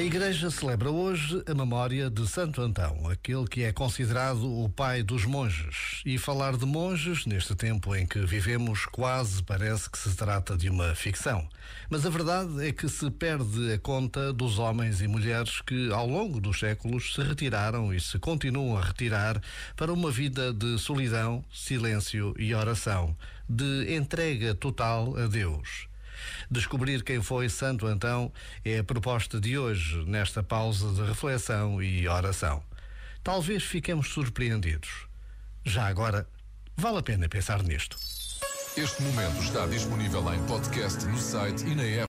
Igreja celebra hoje a memória de Santo Antão, aquele que é considerado o pai dos monges. E falar de monges, neste tempo em que vivemos, quase parece que se trata de uma ficção. Mas a verdade é que se perde a conta dos homens e mulheres que, ao longo dos séculos, se retiraram e se continuam a retirar para uma vida de solidão, silêncio e oração, de entrega total a Deus. Descobrir quem foi Santo Antão é a proposta de hoje, nesta pausa de reflexão e oração. Talvez fiquemos surpreendidos. Já agora, vale a pena pensar nisto. Este momento está disponível em podcast no site e na app.